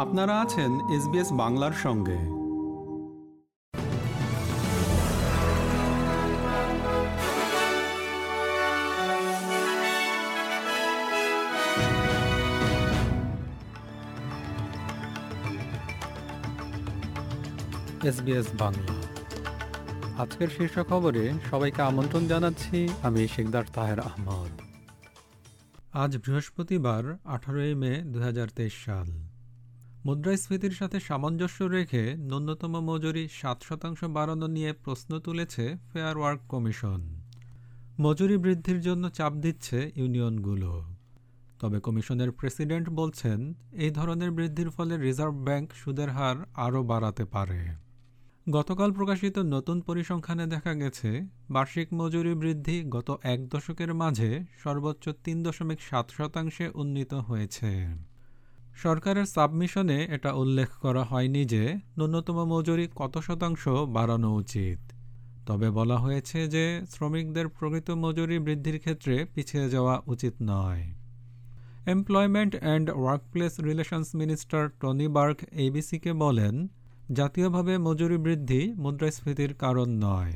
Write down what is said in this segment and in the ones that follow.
আপনারা আছেন এসবিএস বাংলার সঙ্গে। এসবিএস বাংলা। আজকের শীর্ষ খবরে সবাইকে আমন্ত্রণ জানাচ্ছি আমি শেখদার তাহের আহমদ। আজ বৃহস্পতিবার আঠারোই মে দুহাজার তেইশ সাল। মুদ্রাস্ফীতির সাথে সামঞ্জস্য রেখে ন্যূনতম মজুরি সাত শতাংশ বাড়ানো নিয়ে প্রশ্ন তুলেছে ফেয়ার ওয়ার্ক কমিশন। মজুরি বৃদ্ধির জন্য চাপ দিচ্ছে ইউনিয়নগুলো। তবে কমিশনের প্রেসিডেন্ট বলছেন, এই ধরনের বৃদ্ধির ফলে রিজার্ভ ব্যাংক সুদের হার আরও বাড়াতে পারে। গতকাল প্রকাশিত নতুন পরিসংখ্যানে দেখা গেছে, বার্ষিক মজুরি বৃদ্ধি গত এক দশকের মাঝে সর্বোচ্চ তিন দশমিক সাত শতাংশে উন্নীত হয়েছে। সরকারের সাবমিশনে এটা উল্লেখ করা হয়নি যে ন্যূনতম মজুরি কত শতাংশ বাড়ানো উচিত তবে বলা হয়েছে যে শ্রমিকদের প্রকৃত মজুরি বৃদ্ধির ক্ষেত্রে পিছিয়ে যাওয়া উচিত নয় employment and workplace relations minister Tony Burke এবিসিকে বলেন, জাতীয়ভাবে মজুরি বৃদ্ধি মুদ্রাস্ফীতির কারণ নয়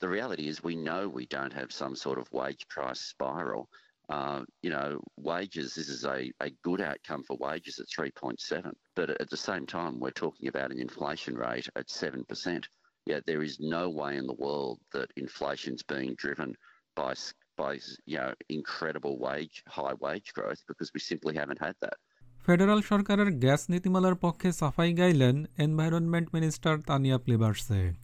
The reality is we know we don't have some sort of wage price spiral. Uh, you know, wages, this is a, a good outcome for wages at 3.7. But at the same time, we're talking about an inflation rate at 7%. Yet there is no way in the world that inflation's being driven by, by you know, incredible wage, high wage growth because we simply haven't had that. Federal সরকারের gas নীতিমালার পক্ষে সাফাই গাইলেন environment minister Tanya Plibersek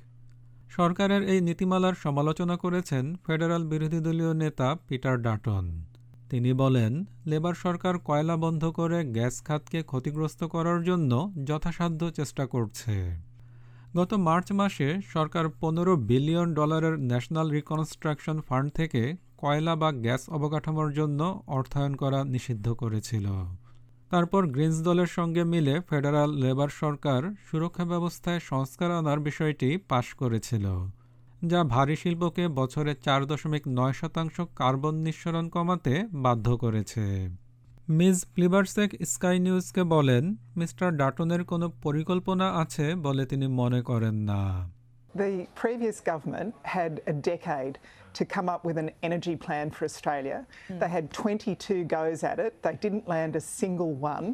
সরকারের এই নীতিমালার সমালোচনা করেছেন ফেডারাল বিরোধী দলীয় নেতা পিটার ডাটন তিনি বলেন, লেবার সরকার কয়লা বন্ধ করে গ্যাস খাতকে ক্ষতিগ্রস্ত করার জন্য যথাসাধ্য চেষ্টা করছে। গত মার্চ মাসে সরকার পনেরো বিলিয়ন ডলারের ন্যাশনাল রিকনস্ট্রাকশন ফান্ড থেকে কয়লা বা গ্যাস অবকাঠামোর জন্য অর্থায়ন করা নিষিদ্ধ করেছিল। তারপর গ্রিনস দলের সঙ্গে মিলে ফেডারাল লেবার সরকার সুরক্ষা ব্যবস্থায় সংস্কার আনার বিষয়টি পাশ করেছিল। যা ভারী শিল্পকে বছরে চার দশমিক নয় শতাংশ কার্বন নিঃসরণ কমাতে বাধ্য করেছে মিস প্লিবার্সেক স্কাই নিউজকে বলেন মিস্টার ডাটনের কোনো পরিকল্পনা আছে বলে তিনি মনে করেন না The previous government had a decade to come up with an energy plan for Australia. Mm. They had 22 goes at it. They didn't land a single one.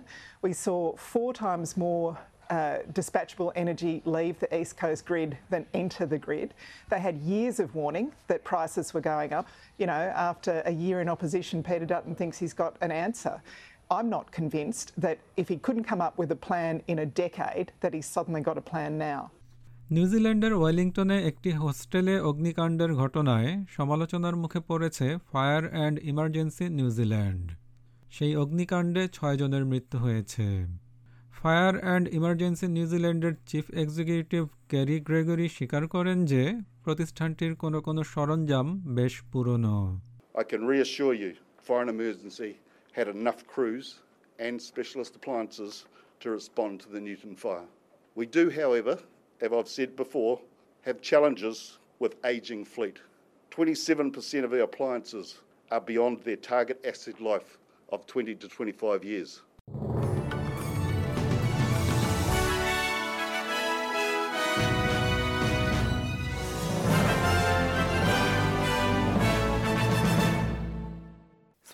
We saw four times more uh, dispatchable energy leave the East Coast grid than enter the grid. They had years of warning that prices were going up. You know, after a year in opposition, Peter Dutton thinks he's got an answer. I'm not convinced that if he couldn't come up with a plan in a decade, that he's suddenly got a plan now. নিউজিল্যান্ডের ওয়েলিংটনে একটি হোস্টেলে অগ্নিকাণ্ডের ঘটনায় সমালোচনার মুখে পড়েছে fire and emergency New Zealand সেই অগ্নিকাণ্ডে ছয়জনের মৃত্যু হয়েছে ফায়ার অ্যান্ড ইমার্জেন্সি নিউজিল্যান্ডের চিফ এক্সিকিউটিভ ক্যারি গ্রেগরি স্বীকার করেন যে প্রতিষ্ঠানটির কোনো কোনো সরঞ্জাম বেশ পুরনো I can reassure you, Fire and Emergency had enough crews and specialist appliances to respond to the Newton fire. We do, however, as I've said before, have challenges with ageing fleet. 27% of our appliances are beyond their target asset life of 20 to 25 years.